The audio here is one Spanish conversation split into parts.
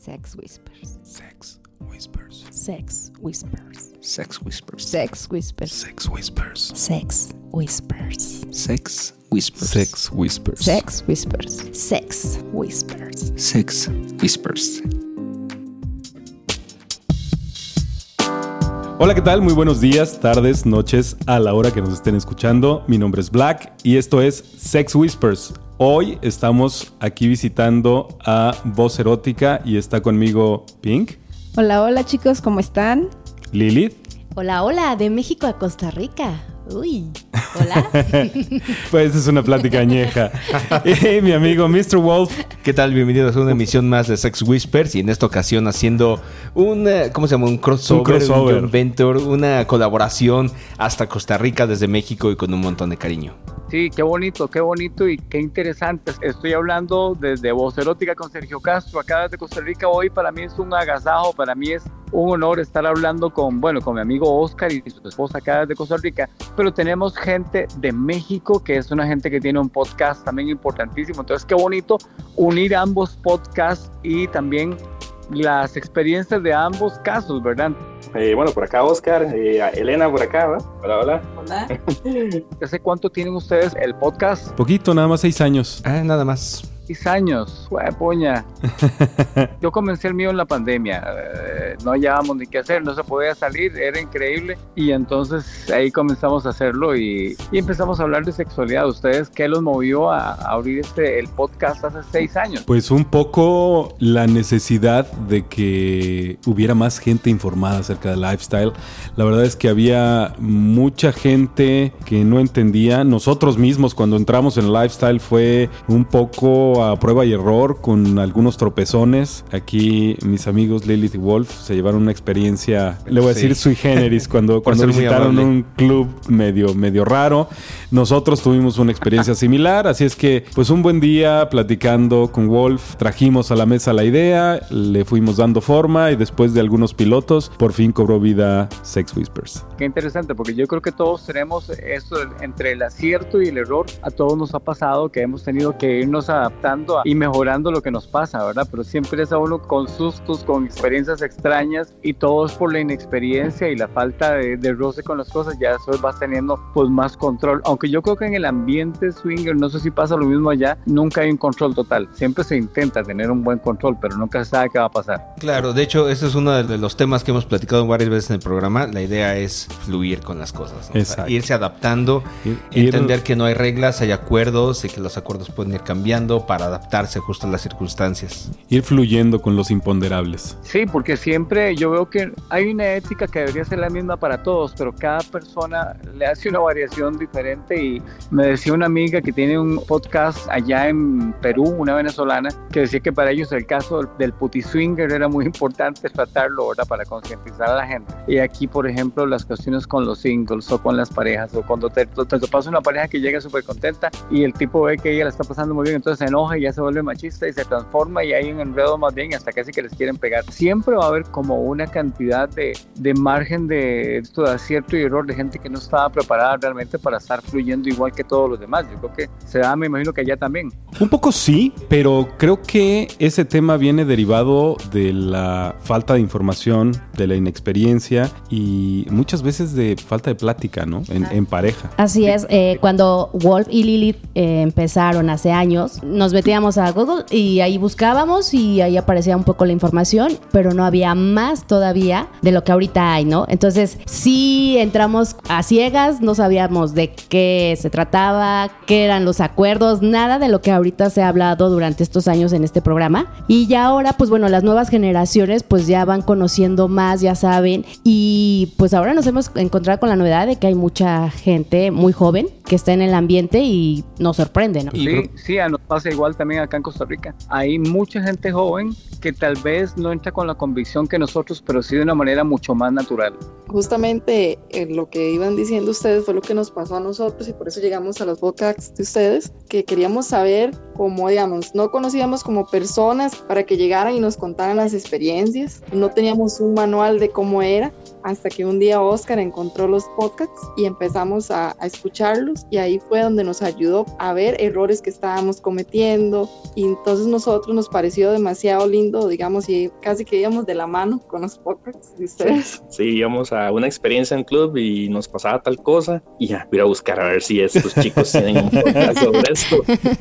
Sex Whispers. Sex Whispers. Sex Whispers. Sex Whispers. Sex Whispers. Sex Whispers. Sex Whispers. Sex Whispers. Sex Whispers. Sex Whispers. Sex Whispers. Sex Whispers. Hola, ¿qué tal? Muy buenos días, tardes, noches, a la hora que nos estén escuchando. Mi nombre es Black y esto es Sex Whispers. Hoy estamos aquí visitando a Voz Erótica y está conmigo Pink, Hola, hola chicos, ¿cómo están? Lilith. Hola, hola, de México a Costa Rica. Uy, hola. Pues es una plática añeja. y mi amigo Mr. Wolf. ¿Qué tal? Bienvenidos a una emisión más de Sex Whispers y en esta ocasión haciendo un, eh, ¿cómo se llama? Un crossover, Un crossover. joint venture, una colaboración hasta Costa Rica desde México y con un montón de cariño. Sí, qué bonito, qué bonito y qué interesante. Estoy hablando desde Voz Erótica con Sergio Castro, acá desde Costa Rica. Hoy para mí es un agasajo, para mí es un honor estar hablando con, bueno, con mi amigo Oscar y su esposa acá desde Costa Rica. Pero tenemos gente de México, que es una gente que tiene un podcast también importantísimo. Entonces, qué bonito unir ambos podcasts y también las experiencias de ambos casos, ¿verdad? Eh, bueno, por acá Oscar, eh, Elena por acá, ¿va? Hola, hola. Hola. ¿Hace cuánto tienen ustedes el podcast? Poquito, nada más seis años. Ah, nada más. Seis años, Jue poña. Yo comencé el mío en la pandemia, eh, no hallábamos ni qué hacer, no se podía salir, era increíble y entonces ahí comenzamos a hacerlo y, y empezamos a hablar de sexualidad. ¿Ustedes qué los movió a, a abrir este, el podcast hace seis años? Pues un poco la necesidad de que hubiera más gente informada acerca del lifestyle. La verdad es que había mucha gente que no entendía. Nosotros mismos cuando entramos en el lifestyle fue un poco a prueba y error con algunos tropezones. Aquí mis amigos Lilith y Wolf se llevaron una experiencia, le voy a Sí. decir sui generis, cuando, cuando visitaron un club medio, medio raro. Nosotros tuvimos una experiencia similar, así es que pues un buen día platicando con Wolf, trajimos a la mesa la idea, le fuimos dando forma y después de algunos pilotos por fin cobró vida Sex Whispers. Qué interesante, porque yo creo que todos tenemos esto entre el acierto y el error. A todos nos ha pasado que hemos tenido que irnos adaptando a- y mejorando lo que nos pasa, ¿verdad? Pero siempre es a uno con sustos, con experiencias extrañas y todo es por la inexperiencia y la falta de, de roce con las cosas. Ya después vas teniendo pues más control. Aunque yo creo que en el ambiente swinger, no sé si pasa lo mismo allá, nunca hay un control total. Siempre se intenta tener un buen control, pero nunca se sabe qué va a pasar. Claro, de hecho, ese es uno de los temas que hemos platicado varias veces en el programa. La idea es fluir con las cosas, ¿no? O sea, irse adaptando, Ir- ir- entender que no hay reglas, hay acuerdos y que los acuerdos pueden ir cambiando para adaptarse justo a las circunstancias. Ir fluyendo con los imponderables. Sí, porque siempre yo veo que hay una ética que debería ser la misma para todos, pero cada persona le hace una variación diferente y me decía una amiga que tiene un podcast allá en Perú, una venezolana, que decía que para ellos el caso del, del puti swinger era muy importante tratarlo, ¿verdad? Para concientizar a la gente. Y aquí, por ejemplo, las cuestiones con los singles o con las parejas o cuando te, te, te pasa una pareja que llega súper contenta y el tipo ve que ella la está pasando muy bien, entonces se enoja y ya se vuelve machista y se transforma y hay un enredo más bien y hasta casi que les quieren pegar. Siempre va a haber como una cantidad de, de margen de esto de acierto y error de gente que no estaba preparada realmente para estar fluyendo igual que todos los demás. Yo creo que se da, me imagino que allá también. Un poco sí, pero creo que ese tema viene derivado de la falta de información, de la inexperiencia y muchas veces de falta de plática, ¿no? En, en pareja. Así es, eh, cuando Wolf y Lilith eh, empezaron hace años, nos metíamos a Google y ahí buscábamos y ahí aparecía un poco la información, pero no había más todavía de lo que ahorita hay, ¿no? Entonces, sí entramos a ciegas, no sabíamos de qué se trataba, qué eran los acuerdos, nada de lo que ahorita se ha hablado durante estos años en este programa. Y ya ahora, pues bueno, las nuevas generaciones pues ya van conociendo más, ya saben, y pues ahora nos hemos encontrado con la novedad de que hay mucha gente muy joven que está en el ambiente y nos sorprende, ¿no? Sí, sí, a nos pasa igual también acá en Costa Rica. Hay mucha gente joven que tal vez no entra con la convicción que nosotros, pero sí de una manera mucho más natural. Justamente eh, lo que iban diciendo ustedes fue lo que nos pasó a nosotros y por eso llegamos a los podcasts de ustedes, que queríamos saber cómo, digamos, no conocíamos como personas para que llegaran y nos contaran las experiencias, no teníamos un manual de cómo era, hasta que un día Oscar encontró los podcasts y empezamos a, a escucharlos y ahí fue donde nos ayudó a ver errores que estábamos cometiendo y entonces nosotros nos pareció demasiado lindo, digamos, y casi que íbamos de la mano con los podcasts de ustedes. Sí, íbamos a una experiencia en club y nos pasaba tal cosa y ya, voy a buscar a ver si estos chicos tienen un podcast sobre esto.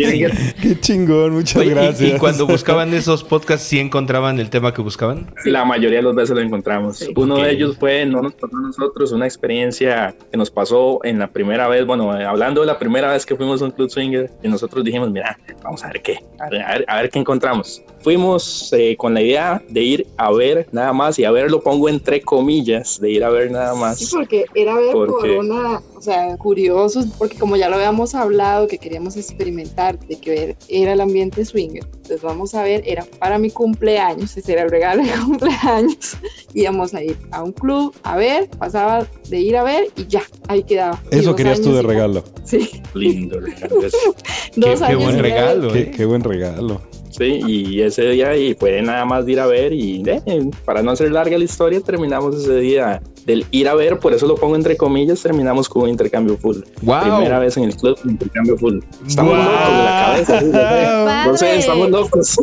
Qué chingón, muchas Oye, y- gracias. Y, cuando buscaban esos podcasts, ¿sí encontraban el tema que buscaban? La mayoría de las veces lo encontramos. Sí. Uno Ok. de ellos fue, no nos pasó a nosotros, una experiencia que nos pasó en la primera vez, bueno, eh, hablando de la primera vez que fuimos a un club swinger, y nosotros dijimos, mira, vamos a ver qué, a ver, a ver, a ver qué encontramos. Fuimos eh, con la idea de ir a ver nada más, y a ver lo pongo entre comillas, de ir a ver nada Sí, más. porque era ver ¿Por por qué? una, o sea, curiosos, porque como ya lo habíamos hablado, que queríamos experimentar, de que ver era el ambiente swinger, entonces vamos a ver, era para mi cumpleaños, ese era el regalo de cumpleaños, íbamos a ir a un club a ver, pasaba de ir a ver y ya, ahí quedaba. Eso querías tú de regalo. Sí, Lindo, regalo. Qué, dos qué buen regalo, Qué, ¿eh? qué buen regalo. Sí, y ese día y fue nada más de ir a ver y eh, para no hacer larga la historia terminamos ese día del ir a ver, por eso lo pongo entre comillas, terminamos con un intercambio full. Wow. Primera vez en el club, intercambio full. Estamos Guau. locos de la cabeza. sí, sé, estamos locos.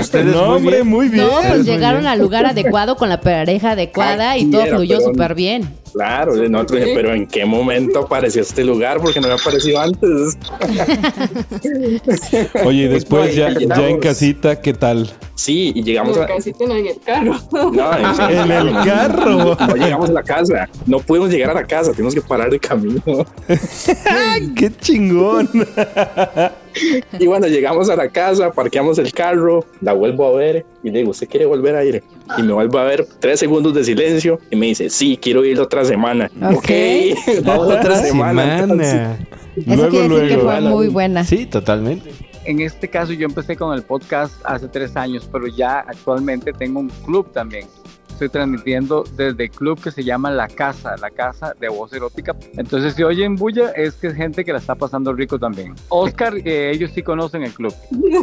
Ustedes No, muy hombre, bien. muy bien. No, pues Muy llegaron bien. al lugar adecuado con la pareja adecuada y Aquí todo era, fluyó súper bien. Claro, de nosotros dije, pero ¿en qué momento apareció este lugar? Porque no me apareció antes. Oye, y después ya, Y ya en casita, ¿qué tal? Sí, y llegamos a... casi en el carro. No, en, En el carro. No llegamos a la casa. No pudimos llegar a la casa. Tuvimos que parar de camino. ¡Qué chingón! Y bueno, llegamos a la casa, parqueamos el carro, la vuelvo a ver y le digo, ¿usted quiere volver a ir? Y me vuelvo a ver tres segundos de silencio y me dice, sí, quiero ir otra semana. Ok. Vamos Otra semana. Eso Luego, quiere decir que luego. fue muy buena. Sí, totalmente. En este caso yo empecé con el podcast hace tres años, pero ya actualmente tengo un club también. Estoy transmitiendo desde el club que se llama La Casa, La Casa de Voz Erótica. Entonces, si oyen bulla, es que es gente que la está pasando rico también. Oscar, eh, ellos sí conocen el club.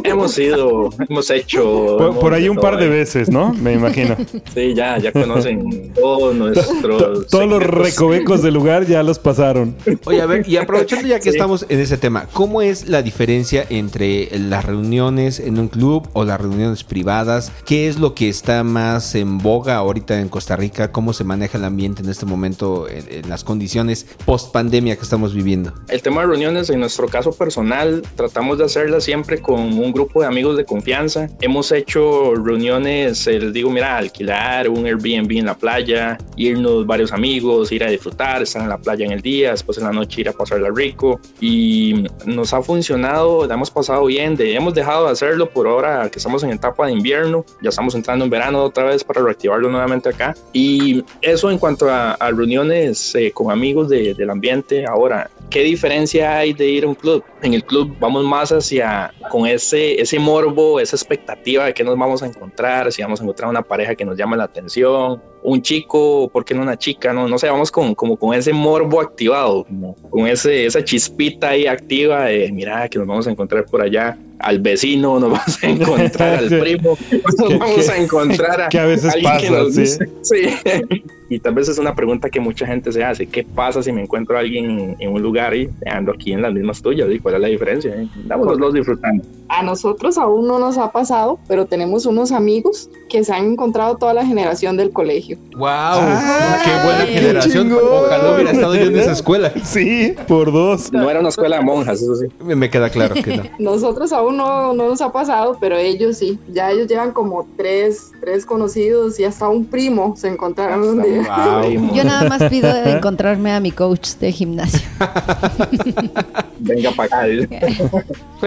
Hemos ido, hemos hecho. Por, hemos por ahí un par de veces, ¿no? Me imagino. Sí, ya, ya conocen todos nuestros. Todos los recovecos del lugar ya los pasaron. Oye, a ver, y aprovechando ya que Sí. estamos en ese tema, ¿cómo es la diferencia entre las reuniones en un club o las reuniones privadas? ¿Qué es lo que está más en boga ahorita en Costa Rica? ¿Cómo se maneja el ambiente en este momento en, en las condiciones post pandemia que estamos viviendo? El tema de reuniones, en nuestro caso personal, tratamos de hacerlas siempre con un grupo de amigos de confianza. Hemos hecho reuniones, les digo, mira, alquilar un Airbnb en la playa, irnos varios amigos, ir a disfrutar, estar en la playa en el día, después en la noche ir a pasarla rico. Y nos ha funcionado, la hemos pasado bien, de, hemos dejado de hacerlo por ahora que estamos en etapa de invierno, ya estamos entrando en verano otra vez para reactivarlo nuevamente acá. Y eso en cuanto a, reuniones eh, con amigos de- del ambiente. Ahora, ¿qué diferencia hay de ir a un club? En el club vamos más hacia con ese, ese morbo, esa expectativa de que nos vamos a encontrar, si vamos a encontrar una pareja que nos llama la atención, un chico, ¿por qué no una chica? No, no sé, vamos con, como con ese morbo activado, como con ese, esa chispita ahí activa de, mira, que nos vamos a encontrar por allá. Al vecino, nos vamos a encontrar al primo, nos Que- vamos que- a encontrar a, que a veces alguien pasa, nos sí. dice- sí. Y tal vez es una pregunta que mucha gente se hace. ¿Qué pasa si me encuentro a alguien en, en un lugar y ando aquí en las mismas tuyas? ¿Y ¿Cuál es la diferencia? eh? Estamos los disfrutando. A nosotros aún no nos ha pasado, pero tenemos unos amigos que se han encontrado toda la generación del colegio. ¡Wow! Ah, ¡Qué buena qué generación! chingón. Ojalá hubiera estado yo en esa escuela. Sí, por dos. No era una escuela de monjas, eso sí. Me me queda claro que no. Nosotros aún no, no nos ha pasado, pero ellos sí. Ya ellos llevan como tres, tres conocidos y hasta un primo se encontraron un día. Wow. Yo nada más pido encontrarme a mi coach de gimnasio. Venga para acá.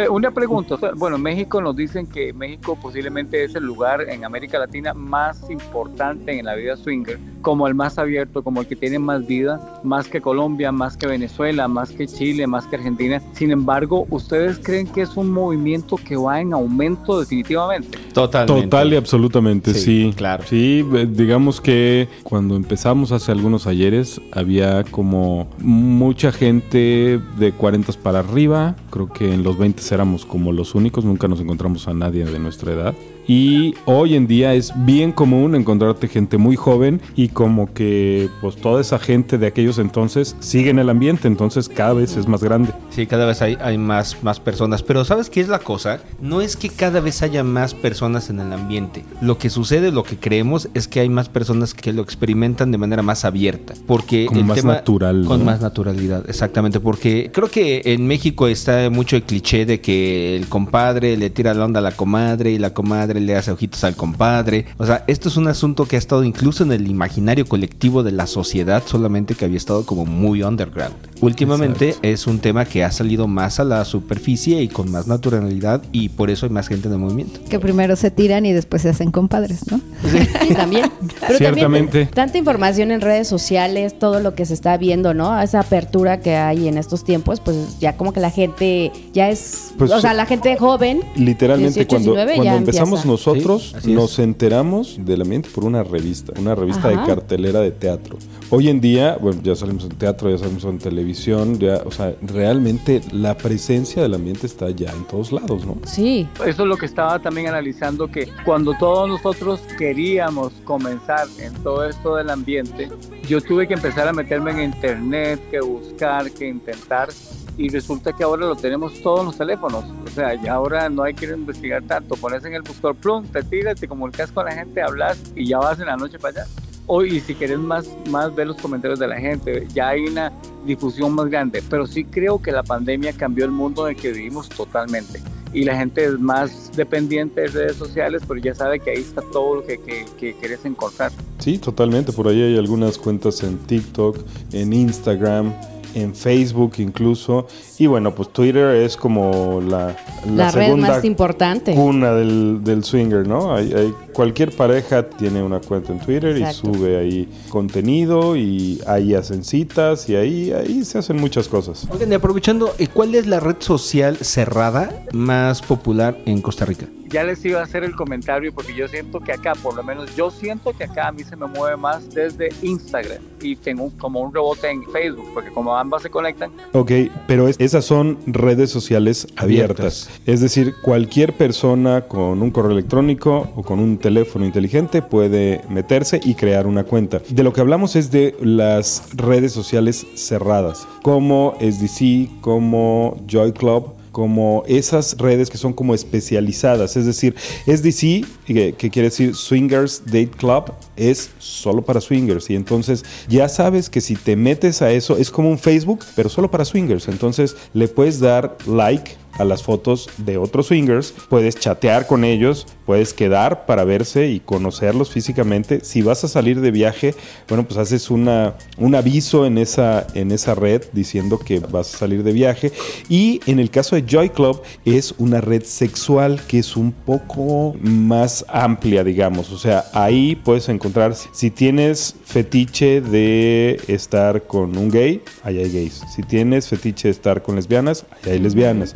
Una pregunta, bueno, México nos dicen que México posiblemente es el lugar en América Latina más importante en la vida swinger. como el más abierto, como el que tiene más vida, más que Colombia, más que Venezuela, más que Chile, más que Argentina. Sin embargo, ¿ustedes creen que es un movimiento que va en aumento definitivamente? Totalmente. Total y absolutamente, Sí, sí. claro. Sí, eh, digamos que cuando empezamos hace algunos ayeres había como mucha gente de 40 para arriba. Creo que en los 20 éramos como los únicos, nunca nos encontramos a nadie de nuestra edad. Y hoy en día es bien común encontrarte gente muy joven y como que pues toda esa gente de aquellos entonces sigue en el ambiente, entonces cada vez es más grande. Sí, cada vez hay, hay más, más personas. Pero ¿sabes qué es la cosa? No es que cada vez haya más personas en el ambiente. Lo que sucede, lo que creemos, es que hay más personas que lo experimentan de manera más abierta. Porque Como el más tema- natural, Con ¿no? más naturalidad, exactamente. Porque creo que en México está mucho el cliché de que el compadre le tira la onda a la comadre y la comadre le hace ojitos al compadre. O sea, esto es un asunto que ha estado incluso en el imaginario colectivo de la sociedad, solamente que había estado como muy underground. Últimamente es un tema que ha salido más a la superficie y con más naturalidad y por eso hay más gente en el movimiento. Que primero se tiran y después se hacen compadres, ¿no? Sí, también. Pero Ciertamente. también tanta información en redes sociales, todo lo que se está viendo, ¿no? Esa apertura que hay en estos tiempos, pues ya como que la gente ya es, Pues, o sea, la gente joven. Literalmente 18, cuando, 19 cuando empezamos nosotros Sí, así es. nos enteramos del ambiente por una revista, una revista Ajá. de cartelera de teatro. Hoy en día, bueno, ya salimos en teatro, ya salimos en televisión, ya, o sea, realmente la presencia del ambiente está ya en todos lados, ¿no? Sí. Eso es lo que estaba también analizando, que cuando todos nosotros queríamos comenzar en todo esto del ambiente, yo tuve que empezar a meterme en internet, que buscar, que intentar, y resulta que ahora lo tenemos todos en los teléfonos. O sea, ya ahora no hay que investigar tanto. Pones en el buscador, plum, te tiras, te comunicas con la gente, hablas y ya vas en la noche para allá. Hoy, y si quieres más, más ver los comentarios de la gente, ya hay una difusión más grande. Pero sí creo que la pandemia cambió el mundo en el que vivimos totalmente. Y la gente es más dependiente de redes sociales, pero ya sabe que ahí está todo lo que, que, que quieres encontrar. Sí, totalmente. Por ahí hay algunas cuentas en TikTok, en Instagram, en Facebook incluso. Y bueno, pues Twitter es como la, La, red segunda más importante. cuna del, del swinger, ¿no? Hay, hay- cualquier pareja tiene una cuenta en Twitter Exacto. y sube ahí contenido y ahí hacen citas y ahí, ahí se hacen muchas cosas. Oigan, y aprovechando, ¿cuál es la red social cerrada más popular en Costa Rica? Ya les iba a hacer el comentario porque yo siento que acá, por lo menos yo siento que acá a mí se me mueve más desde Instagram y tengo como un rebote en Facebook, porque como ambas se conectan, Ok, pero es- esas son redes sociales abiertas. Es decir, cualquier persona con un correo electrónico o con un teléfono inteligente puede meterse y crear una cuenta. De lo que hablamos es de las redes sociales cerradas, como SDC, como Joy Club como esas redes que son como especializadas, es decir, SDC, que, que quiere decir Swingers Date Club, es solo para swingers. Y entonces ya sabes que si te metes a eso es como un Facebook, pero solo para swingers, entonces le puedes dar like a las fotos de otros swingers, puedes chatear con ellos, puedes quedar para verse y conocerlos físicamente. Si vas a salir de viaje, bueno, pues haces una, un aviso en esa, en esa red diciendo que vas a salir de viaje. Y en el caso de Joy Club es una red sexual que es un poco más amplia, digamos. O sea, ahí puedes encontrar, si tienes fetiche de estar con un gay, ahí hay gays. Si tienes fetiche de estar con lesbianas, ahí hay lesbianas.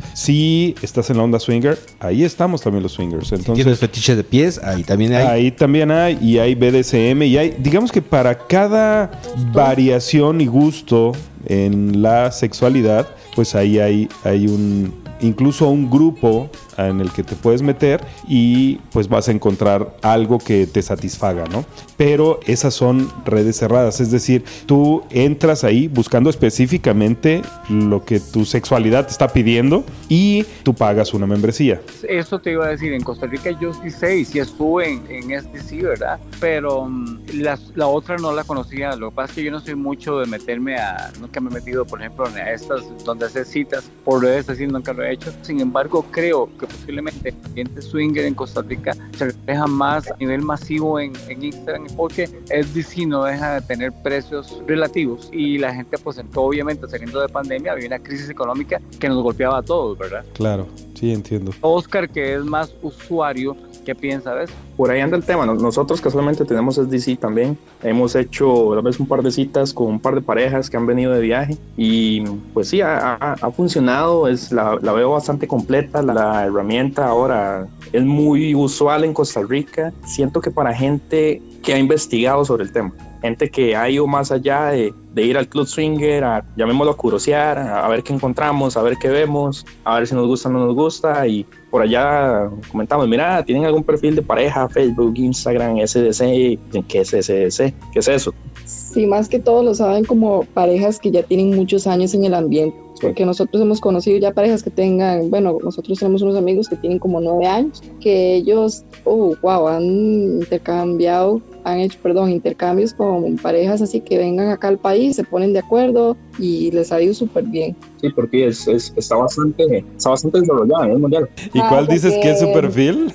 Estás en la onda swinger, ahí estamos también los swingers. Si Entonces, tienes fetiche de pies, ahí también hay. Ahí también hay, y hay BDSM, y hay, digamos que para cada variación y gusto en la sexualidad, pues ahí hay, hay un, incluso un grupo en el que te puedes meter y pues vas a encontrar algo que te satisfaga, ¿no? Pero esas son redes cerradas, es decir, tú entras ahí buscando específicamente lo que tu sexualidad te está pidiendo y tú pagas una membresía. Eso te iba a decir, en Costa Rica yo sí sé y sí estuve en, en SDC, ¿verdad? Pero mm, la, la otra no la conocía. Lo que pasa es que yo no soy mucho de meterme a, nunca me he metido, por ejemplo, a estas donde hacer citas por redes así, nunca lo he hecho. Sin embargo, creo que posiblemente el cliente swinger en Costa Rica se refleja más a nivel masivo en, en Instagram porque SDC no deja de tener precios relativos y la gente pues obviamente saliendo de pandemia había una crisis económica que nos golpeaba a todos, ¿verdad? Claro, sí, entiendo. Oscar, que es más usuario, ¿Qué piensa de eso? Por ahí anda el tema. Nos- Nosotros casualmente tenemos SDC también. Hemos hecho tal vez un par de citas con un par de parejas que han venido de viaje y pues sí, ha, ha- ha funcionado. Es, la, la veo bastante completa. La, la herramienta ahora es muy usual en Costa Rica. Siento que para gente que ha investigado sobre el tema. Gente que ha ido más allá de, de ir al club swinger, a, llamémoslo a curosear, a, a ver qué encontramos, a ver qué vemos, a ver si nos gusta o no nos gusta. Y por allá comentamos, mira, ¿tienen algún perfil de pareja? Facebook, Instagram, SDC. ¿Qué es SDC? ¿Qué es eso? Sí, más que todo lo saben como parejas que ya tienen muchos años en el ambiente, porque nosotros hemos conocido ya parejas que tengan, bueno, nosotros tenemos unos amigos que tienen como nueve años, que ellos, oh, wow, han intercambiado, han hecho, perdón, intercambios con parejas así que vengan acá al país, se ponen de acuerdo y les ha ido súper bien. Sí, porque es, es- está, bastante, está bastante desarrollado a nivel mundial. ¿Y Ah, cuál dices que es su perfil?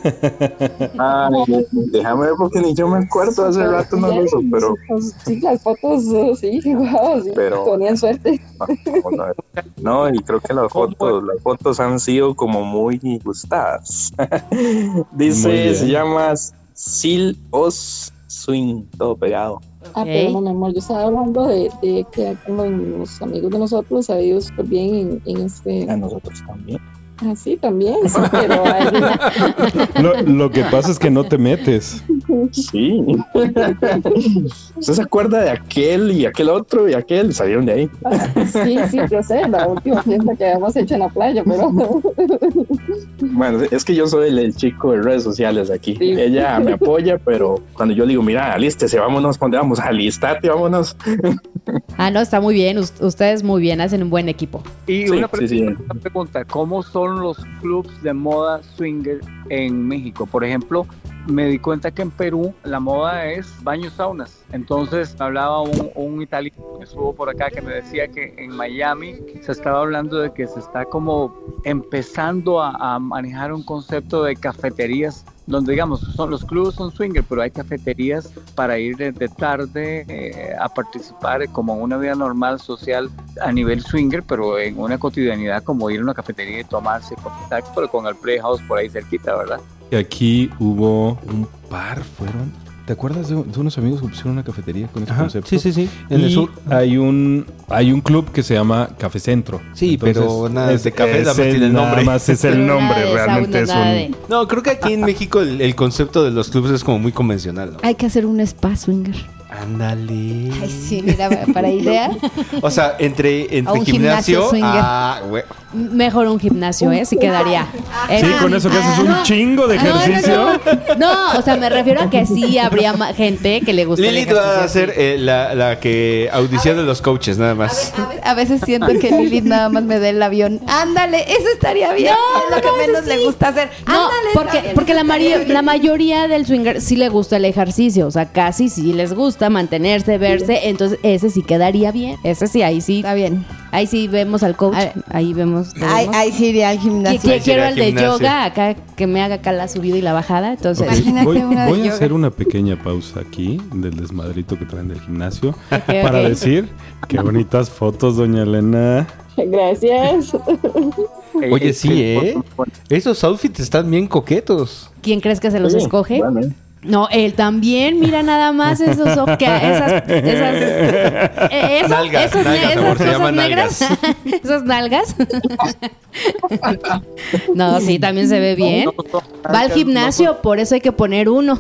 Ah, déjame ver porque ni yo me acuerdo, hace rato no lo uso, pero Sí, las fotos, sí, wow, sí, Pero- tenían suerte. vamos a ver. No, y creo que las fotos, las fotos han sido como muy gustadas. Muy Dice, bien. se llama Sil Os Swing, todo pegado. Ah, Ok. pero no, mi amor, yo estaba hablando de, de que con los amigos de nosotros ha ido súper bien en, en este... A nosotros también. Ah, sí, también, sí, pero Lo, lo que pasa es que no te metes. Sí. ¿Usted se acuerda de aquel y aquel otro y aquel? Salieron de ahí. Sí, sí, yo sé, la última fiesta que habíamos hecho en la playa, pero Bueno, es que yo soy el, el chico de redes sociales aquí. Sí. Ella me apoya, pero cuando yo le digo, mira, alístese, vámonos, ¿dónde vamos? Alistate, vámonos. Ah, no, está muy bien. Us- ustedes muy bien, hacen un buen equipo. Y Sí, una, sí, sí. pregunta, una pregunta, ¿cómo son los clubs de moda swinger en México? Por ejemplo, me di cuenta que en Perú la moda es baños saunas. Entonces hablaba un, un italiano que estuvo por acá que me decía que en Miami se estaba hablando de que se está como empezando a manejar un concepto de cafeterías donde digamos son los clubes son swinger pero hay cafeterías para ir de, de tarde eh, a participar como una vida normal social a nivel swinger pero en una cotidianidad como ir a una cafetería y tomarse contacto pero con el playhouse por ahí cerquita verdad Y aquí hubo un par, fueron. ¿Te acuerdas de, de unos amigos que pusieron una cafetería con ese Ajá, concepto? sí, sí, sí. En el Y sur. Hay un, hay un club que se llama Café Centro. Sí, pero nada de café, tiene el nombre. Nada más es el nombre, de realmente sauna, es nada un... de- No, creo que aquí en México el, el concepto de los clubes es como muy convencional. ¿no? Hay que hacer un spa swinger. Ándale. Ay, sí, mira, para idea. O sea, entre, entre un gimnasio gimnasio. Ah, güey. Mejor un gimnasio, ¿eh? Sí quedaría. Sí, con eso que haces un no. chingo de No, no, ejercicio. No, no, o sea, me refiero a que sí habría gente que le gusta el Lilith va a ser eh, la, la que audiciona de los coaches, nada más. A veces siento que Lilith nada más me dé el avión. Ándale, eso estaría bien. es lo que menos le gusta hacer. No, Ándale, porque, bien. porque la, la mayoría del swinger sí le gusta el ejercicio, o sea, casi sí les gusta mantenerse, verse, entonces ese sí quedaría bien, ese sí, ahí sí, Está bien. ahí sí vemos al coach, ahí vemos. Ahí, ahí sí iría al gimnasio. sí quiero al de gimnasio. yoga acá, que me haga acá la subida y la bajada, entonces... Imagínate Voy, una de voy a yoga. hacer una pequeña pausa aquí del desmadrito que traen del gimnasio para decir qué bonitas fotos, doña Elena. gracias. Oye, sí, eh, ¿eh? Esos outfits están bien coquetos. ¿Quién crees que se los Sí, escoge? bueno. No, él también, mira nada más esos que- esas, esas eh, eso, Nalgas, esos nalgas, esas amor, cosas negras, esas nalgas. no, sí, también se ve bien. Va al gimnasio, por eso hay que poner uno.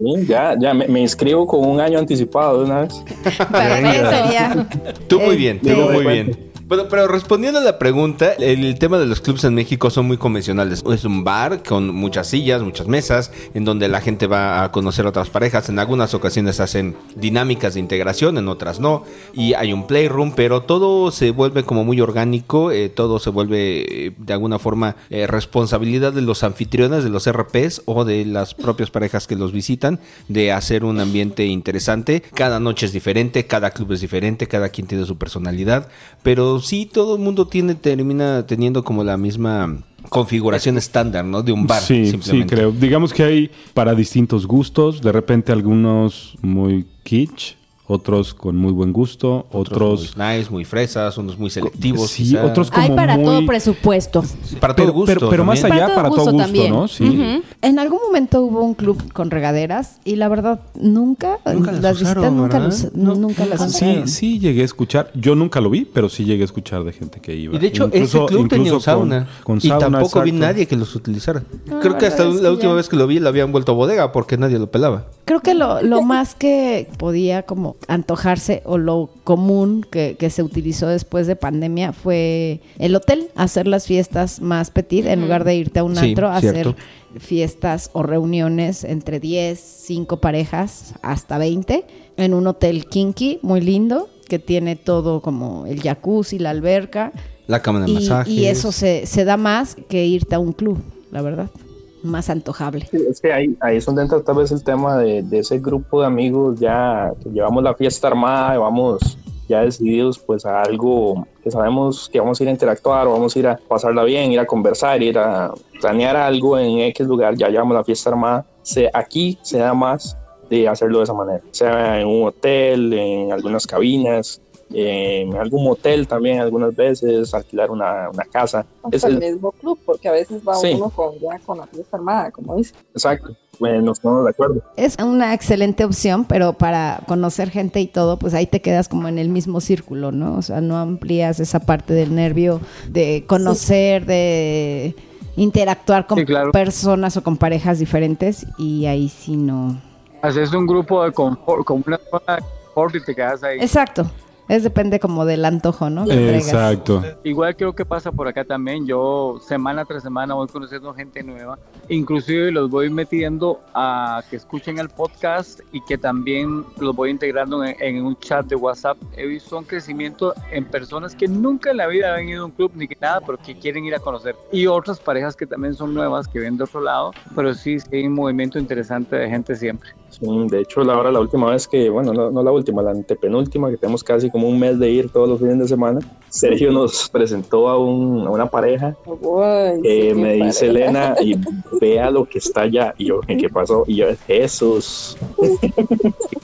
Sí, ya, ya me, me inscribo con un año anticipado de una vez. Perfecto. Sería. Tú muy bien, tú muy bien. Bueno, pero respondiendo a la pregunta, el, tema de los clubs en México son muy convencionales. Es un bar con muchas sillas, muchas mesas, en donde la gente va a conocer otras parejas. En algunas ocasiones hacen dinámicas de integración, en otras no. Y hay un playroom, pero todo se vuelve como muy orgánico, eh, todo se vuelve eh, de alguna forma eh, responsabilidad de los anfitriones, de los RPs o de las propias parejas que los visitan, de hacer un ambiente interesante. Cada noche es diferente, cada club es diferente, cada quien tiene su personalidad, pero sí todo el mundo tiene termina teniendo como la misma configuración estándar, ¿no? De un bar, sí, sí, simplemente. creo. Digamos que hay para distintos gustos, de repente algunos muy kitsch, otros con muy buen gusto, otros... muy nice, muy fresas, unos muy selectivos. Sí, quizá. otros como Hay para muy- todo presupuesto. para todo Pero, gusto. pero, pero más allá, Para para todo todo gusto también. ¿no? Sí. En algún momento hubo un club con regaderas y la verdad nunca, Nunca las las usaron, visitas nunca, los- No, nunca las Sí, usaron. sí llegué a escuchar. Yo nunca lo vi, pero sí llegué a escuchar de gente que iba. Y de hecho, Incluso- ese club tenía un incluso con- sauna. y sauna, tampoco vi exacto. nadie que los utilizara. No, Creo que hasta la que última ya- vez que lo vi lo habían vuelto bodega porque nadie lo pelaba. Creo que lo, lo más que podía como antojarse o lo común que, que se utilizó después de pandemia fue el hotel, hacer las fiestas más petit en lugar de irte a un Sí, antro, cierto. hacer fiestas o reuniones entre 10, 5 parejas hasta 20 en un hotel kinky muy lindo que tiene todo como el jacuzzi, la alberca La cama de y, masajes. y eso se, se da más que irte a un club, la verdad, más antojable. Es que ahí, ahí es donde entra tal vez el tema de, de ese grupo de amigos ya que llevamos la fiesta armada y vamos ya decididos pues a algo que sabemos que vamos a ir a interactuar o vamos a ir a pasarla bien, ir a conversar, ir a planear algo en X lugar, ya llevamos la fiesta armada. Se, aquí se da más de hacerlo de esa manera, sea en un hotel, en algunas cabinas, en algún motel también algunas veces, alquilar una, una casa. Es- el mismo club, porque a veces va Sí. uno con, ya con la fiesta armada, como dice. exacto, bueno, nos ponemos de acuerdo. Es una excelente opción, pero para conocer gente y todo, pues ahí te quedas como en el mismo círculo, ¿no? O sea, no amplías esa parte del nervio de conocer, de interactuar con Sí, claro. personas o con parejas diferentes y ahí sí no. Haces un grupo de confort, como una zona de confort y te quedas ahí. Exacto. Es depende como del antojo, ¿no? que traigas. Exacto. Igual creo que pasa por acá también. Yo semana tras semana voy conociendo gente nueva. Inclusive los voy metiendo a que escuchen el podcast y que también los voy integrando en, en un chat de WhatsApp. He visto un crecimiento en personas que nunca en la vida habían ido a un club ni que nada, pero que quieren ir a conocer. Y otras parejas que también son nuevas, que ven de otro lado. Pero sí, sí hay un movimiento interesante de gente siempre. Sí, de hecho, la hora, la última vez que, bueno, no, no la última, la antepenúltima, que tenemos casi como un mes de ir todos los fines de semana, Sergio nos presentó a, un- a una pareja sí, me dice. Elena y vea lo que está allá. Y yo, ¿qué pasó? Y yo, Jesús.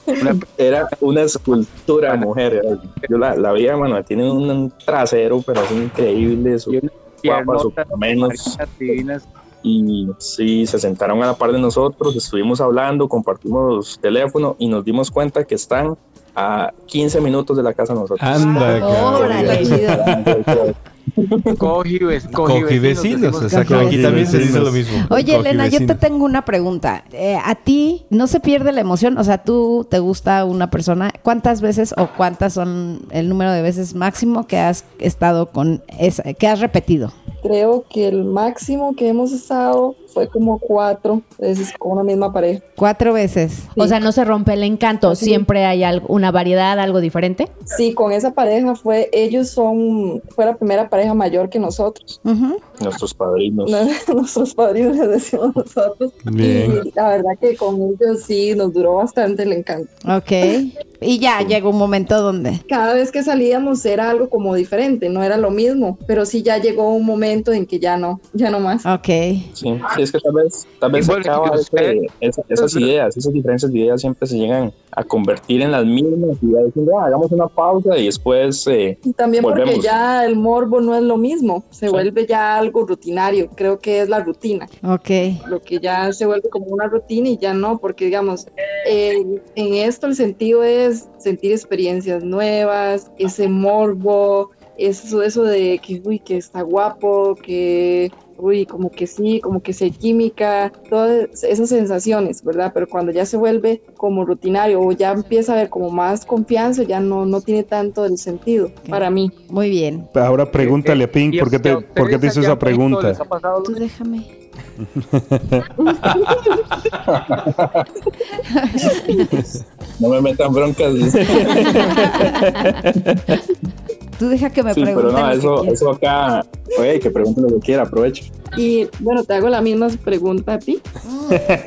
Una- era una escultura mujer. Yo la, la vi, mano, tiene un trasero, pero es increíble. Su, Y una guapa, su menos. divinas. Y sí, se sentaron a la par de nosotros, estuvimos hablando, compartimos teléfono y nos dimos cuenta que están a 15 minutos de la casa de nosotros. Anda. Cogi, Cogi vecinos, exacto. Aquí también se dice lo mismo. Oye, Cogi Elena, yo te tengo una pregunta. Eh, ¿A ti no se pierde la emoción? O sea, ¿tú te gusta una persona? ¿Cuántas veces o cuántas son el número de veces máximo que has estado con esa, que has repetido? Creo que el máximo que hemos estado fue como cuatro veces con una misma pareja. Cuatro veces. O sea, no se rompe el encanto, Sí. siempre hay algo- una variedad, algo diferente. Sí, con esa pareja fue, ellos son, fue la primera pareja mayor que nosotros. Nuestros padrinos. Nuestros padrinos les decimos nosotros. Bien. Y la verdad que con ellos sí nos duró bastante el encanto. Ok. Y ya llegó un momento donde. Cada vez que salíamos era algo como diferente, no era lo mismo, pero sí ya llegó un momento en que ya no, ya no más. Ok. Sí, sí, es que tal vez, tal vez bueno, acaba que esa- esas ideas, esas diferencias de ideas siempre se llegan a convertir en las mismas y diciendo, "Ah, hagamos una pausa y después eh, Y también porque Volvemos. ya el morbo no es lo mismo, se vuelve ya algo rutinario, creo que es la rutina. Ok. lo que ya se vuelve como una rutina y ya no, porque digamos, eh, en esto el sentido es sentir experiencias nuevas, ese morbo, eso, eso de que, uy, que está guapo, que, uy, como que sí, como que se química, todas esas sensaciones, ¿verdad? Pero cuando ya se vuelve como rutinario o ya empieza a haber como más confianza, ya no, no tiene tanto el sentido para mí. Muy bien. Ahora pregúntale a Pink por qué te, por qué te hizo esa a Pink, ¿les pregunta. Tú déjame. no me metan broncas. Tú deja que me Sí, pero pregunten. no, lo que eso, eso acá, oye, que pregunten lo que quiera, aprovecho. Y bueno, te hago la misma pregunta a ti.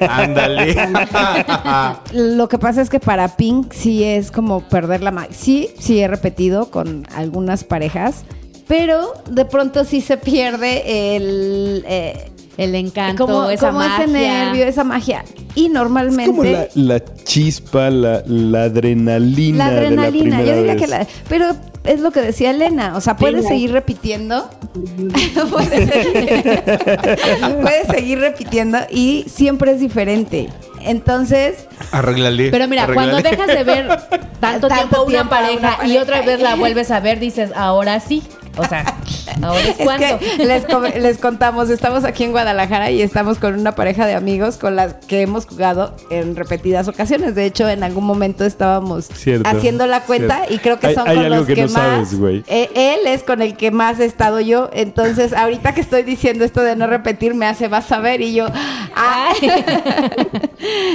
Ándale. Lo que pasa es que para Pink sí es como perder la ma- Sí, sí he repetido con algunas parejas, pero de pronto sí se pierde el, eh, El encanto, como, esa como magia. ese nervio, esa magia. Y Es normalmente... como la, la chispa, la, la adrenalina. La adrenalina, de la primera yo diría vez. que la... Pero es lo que decía Elena, o sea, puedes Sí, seguir repitiendo. puedes, puedes seguir repitiendo y siempre es diferente. Entonces, Arréglale. Pero mira, cuando dejas de ver tanto, Tanto tiempo una tiempo pareja, una y otra vez la vuelves a ver, dices, ahora sí. O sea, ahora es es cuando. que les, co- les contamos, estamos aquí en Guadalajara y estamos con una pareja de amigos con las que hemos jugado en repetidas ocasiones. De hecho, en algún momento estábamos Cierto, haciendo la cuenta cierto. y creo que Hay- son hay con algo los que que, no más. sabes, güey. Eh, él es con el que más he estado yo. Entonces, ahorita que estoy diciendo esto de no repetir, me hace vas a ver y yo. ¡Ay!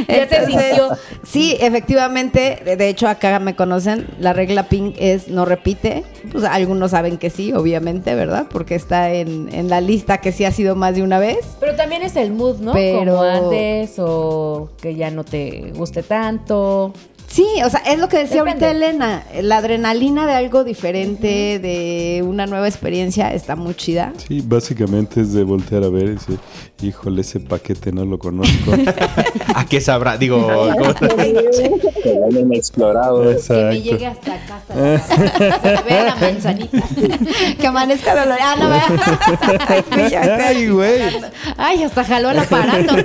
Ya te sintió. Sí, efectivamente. De, de hecho, acá me conocen. La regla pink es no repite. Pues algunos saben que sí, obviamente, ¿verdad? Porque está en, en la lista que sí ha sido más de una vez. Pero también es el mood, ¿no? Pero- Como antes o que ya no te guste tanto. Sí, o sea, es lo que decía Depende. ahorita Elena. La adrenalina de algo diferente, de una nueva experiencia, está muy chida. Sí, básicamente es de voltear a ver y decir, híjole, ese paquete no lo conozco. ¿A qué sabrá? Digo, ¿cómo? Que lo hayan explorado. Que me Exacto. llegue hasta acá, hasta. Se ve la manzanita. que amanezca dolor. Ah, no, vea. Ay, güey. Ay, hasta jaló el aparato.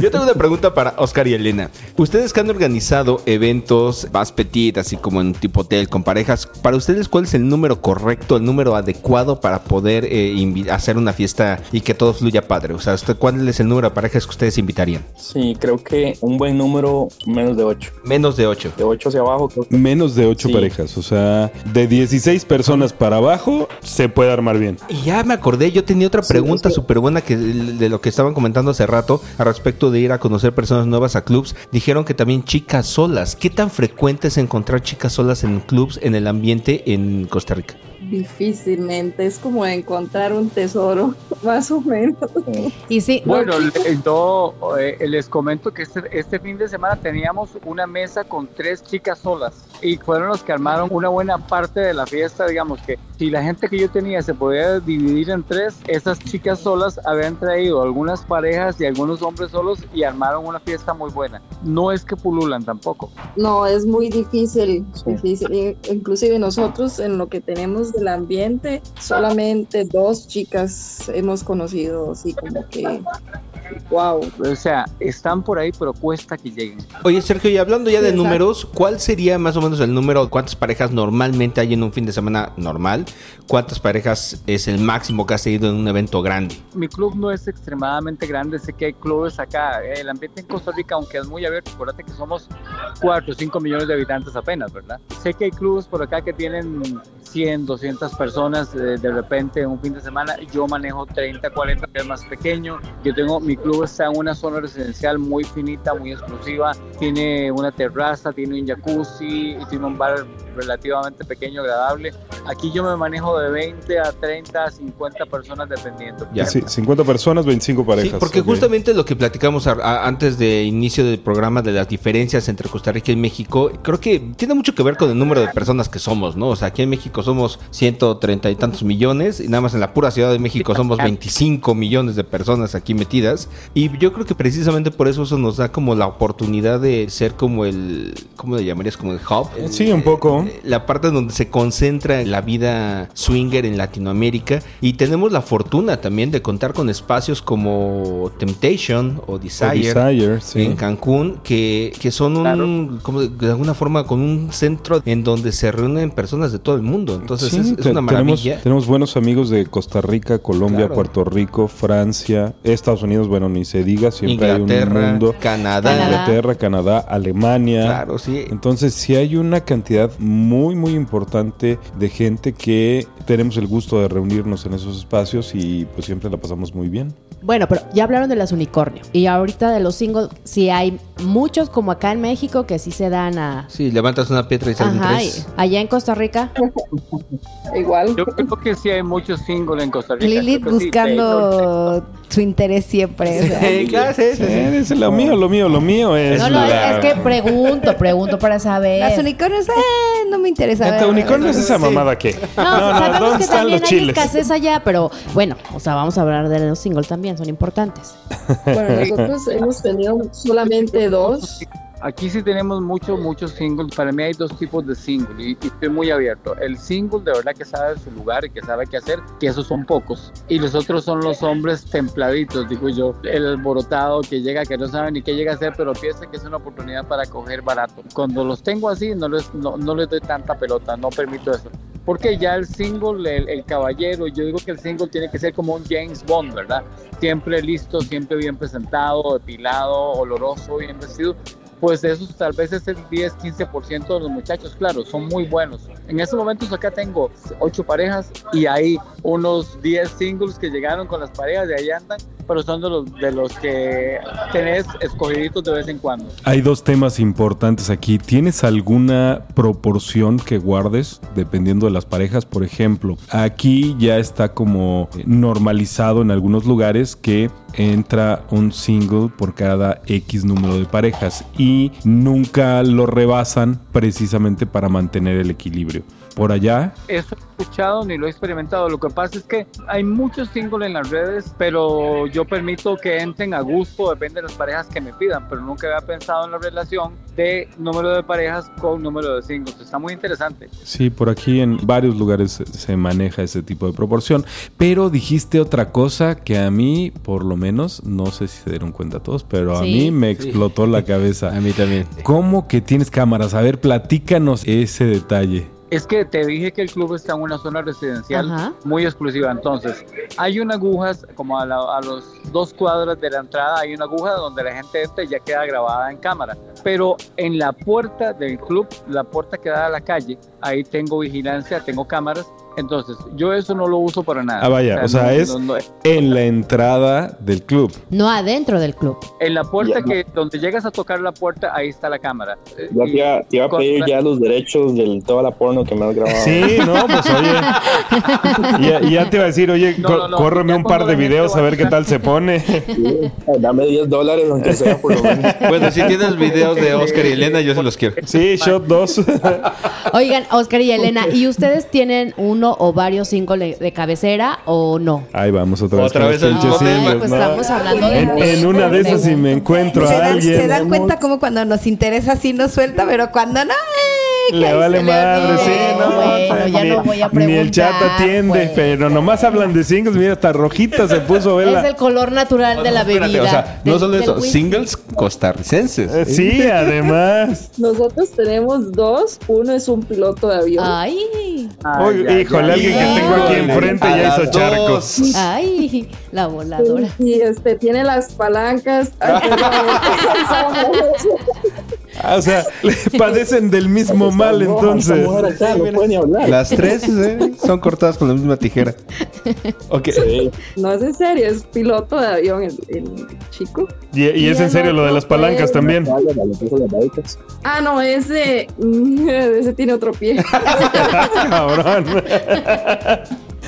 Yo tengo una pregunta para Oscar y Elena. Ustedes que han organizado eventos más petit, así como en tipo hotel con parejas, para ustedes, ¿cuál es el número correcto, el número adecuado para poder eh, hacer una fiesta y que todo fluya padre? O sea, ¿usted, ¿cuál es el número de parejas que ustedes invitarían? Sí, creo que un buen número, menos de 8. Menos de 8. De 8 hacia abajo, creo que Menos de ocho Sí. parejas. O sea, de 16 personas para abajo, se puede armar bien. Y ya me acordé, yo tenía otra Sí, pregunta es que- súper buena que de lo que estaban comentando hace rato al respecto de ir a conocer personas nuevas a clubs. Dijeron que también chicas solas. ¿Qué tan frecuente es encontrar chicas solas en clubs en el ambiente en Costa Rica? Difícilmente, es como encontrar un tesoro, más o menos. Y sí, Bueno, le- yo eh, les comento que este, este fin de semana teníamos una mesa con tres chicas solas y fueron los que armaron una buena parte de la fiesta. Digamos que si la gente que yo tenía se podía dividir en tres, esas chicas solas habían traído algunas parejas y algunos hombres solos y armaron una fiesta muy buena. No es que pululan tampoco. No, es muy difícil, Sí. difícil. I- Inclusive nosotros en lo que tenemos del ambiente, solamente dos chicas hemos conocido, así como que, wow. O sea, están por ahí, pero cuesta que lleguen. Oye, Sergio, y hablando ya de exacto. números, ¿cuál sería más o menos el número? ¿Cuántas parejas normalmente hay en un fin de semana normal? ¿Cuántas parejas es el máximo que has tenido en un evento grande? Mi club no es extremadamente grande, sé que hay clubes acá. El ambiente en Costa Rica, aunque es muy abierto, acuérdate que somos 4 o 5 millones de habitantes apenas, ¿verdad? Sé que hay clubes por acá que tienen 100, 200 personas eh, de repente en un fin de semana. Yo manejo 30, 40, que es más pequeño. Yo tengo, mi club está en una zona residencial muy finita, muy exclusiva. Tiene una terraza, tiene un jacuzzi y tiene un bar relativamente pequeño, agradable. Aquí yo me manejo de 20 a 30, 50 personas dependiendo. Ya. Sí, 50 personas, 25 parejas. Sí, porque justamente lo que platicamos a- a- antes de inicio del programa de las diferencias entre Costa Rica y México, creo que tiene mucho que ver con el número de personas que somos, ¿no? O sea, aquí en México somos 130 y tantos millones, y nada más en la pura Ciudad de México somos 25 millones de personas aquí metidas, y yo creo que precisamente por eso eso nos da como la oportunidad de ser como el, ¿cómo le llamarías? Como el hub. Sí, un poco. la parte donde se concentra la vida swinger en Latinoamérica y tenemos la fortuna también de contar con espacios como Temptation o O Desire, sí. en Cancún que, que son un Claro. como de, de alguna forma con un centro en donde se reúnen personas de todo el mundo entonces Sí, es, una tenemos, maravilla tenemos buenos amigos de Costa Rica, Colombia, Claro. Puerto Rico, Francia, Estados Unidos, bueno, ni se diga, siempre hay un Inglaterra mundo. Canadá, Canadá. Inglaterra, Canadá, Alemania. claro sí Entonces, sí hay una cantidad muy, muy importante de gente que tenemos el gusto de reunirnos en esos espacios y pues siempre la pasamos muy bien. Bueno, pero ya hablaron de las unicornio. Y ahorita de los singles, sí hay muchos como acá en México que sí se dan a... Sí, levantas una piedra y salen Ajá, tres. y allá en Costa Rica. Igual. Yo creo que sí hay muchos singles en Costa Rica. Lilith que sí, buscando su interés siempre. Sí, claro, sí, sí, sí. Eh, es lo mío, lo mío, lo mío es. No, no, la- es que pregunto, pregunto para saber. Las unicornios, eh, no me interesa. Neta, ver. unicornio es esa mamada que. No, No, no, sabemos ¿dónde que están también los hay chiles? escasez allá, pero bueno, o sea, vamos a hablar de los singles también, son importantes. Bueno, nosotros hemos tenido solamente dos. Aquí sí tenemos muchos, muchos singles. Para mí hay dos tipos de singles y, y estoy muy abierto. El single de verdad que sabe su lugar y que sabe qué hacer, que esos son pocos. Y los otros son los hombres templaditos, digo yo. El alborotado que llega, que no sabe ni qué llega a hacer, pero piensa que es una oportunidad para coger barato. Cuando los tengo así, no les, no, no les doy tanta pelota, no permito eso. Porque ya el single, el, el caballero, yo digo que el single tiene que ser como un James Bond, ¿verdad? Siempre listo, siempre bien presentado, depilado, oloroso, bien vestido pues esos tal vez es el 10-15% de los muchachos, claro, son muy buenos. En estos momentos acá tengo ocho parejas y hay unos 10 singles que llegaron con las parejas, de ahí andan, pero son de los, de los que tenés escogiditos de vez en cuando. Hay dos temas importantes aquí. ¿Tienes alguna proporción que guardes dependiendo de las parejas? Por ejemplo, aquí ya está como normalizado en algunos lugares que entra un single por cada X número de parejas y nunca lo rebasan precisamente para mantener el equilibrio. Por allá, Eso he escuchado ni lo he experimentado. Lo que pasa es que hay muchos singles en las redes, pero yo permito que entren a gusto, depende de las parejas que me pidan, pero nunca había pensado en la relación de número de parejas con número de singles. Está muy interesante. Sí, por aquí en varios lugares se- maneja ese tipo de proporción. Pero dijiste otra cosa que a mí, por lo menos, no sé si se dieron cuenta todos, pero a Sí. mí me explotó la cabeza. A mí también. ¿Cómo que tienes cámaras? A ver, platícanos ese detalle. Es que te dije que el club está en una zona residencial Ajá. muy exclusiva. Entonces, hay una agujas, como a, la- a los dos cuadras de la entrada, hay una aguja donde la gente entra y ya queda grabada en cámara. Pero en la puerta del club, la puerta que da a la calle, ahí tengo vigilancia, tengo cámaras. Entonces, yo eso no lo uso para nada. Ah, vaya, o sea, no- es- no- no- En la entrada del club. No adentro del club. en la puerta Ya, no. que, donde llegas a tocar la puerta, ahí está la cámara. Eh, Ya y- te iba, te iba a pedir ya los derechos de toda la porno que me has grabado. Sí, no, pues oye. Ya, ya te iba a decir, oye, No, co- no, no, córreme un par de videos a ver qué tal se pone. Sí, Dame 10 dólares, aunque sea por lo menos. Bueno, si tienes videos de Oscar y Elena, yo se los quiero. Sí, shot 2. Oigan, Oscar y Elena, ¿y ustedes tienen uno o varios singles de, de cabecera o no? Ahí vamos otra vez. Otra vez el singles, pues ¿no? estamos hablando de... En, en una de esas, si me encuentro a dan, alguien. se dan cuenta como cuando nos interesa sí nos suelta, pero cuando no, eh, Le vale madre, sí, no. Bueno, ya ni, no voy a Ni el chat preguntar, atiende, pues. pero nomás hablan de singles. Mira, hasta rojita se puso, Es vela. el color natural de la bebida. Espérate, o sea, no solo eso, whisky. singles costarricenses. Eh, Sí, además. Nosotros tenemos dos. Uno es un piloto de avión. Ay, Ay, Uy, ya, híjole, alguien que tengo aquí enfrente A ya hizo charcos. dos. ay, la voladora. Y este tiene las palancas. Ah, o sea, le padecen del mismo mal entonces. no puede ni hablar. Las tres ¿eh? son cortadas con la misma tijera. Ok. Sí. no es en serio, es piloto de avión el, el chico. Y, y es en serio lo de las palancas también. Ah, no, ese, ese tiene otro pie. Cabrón.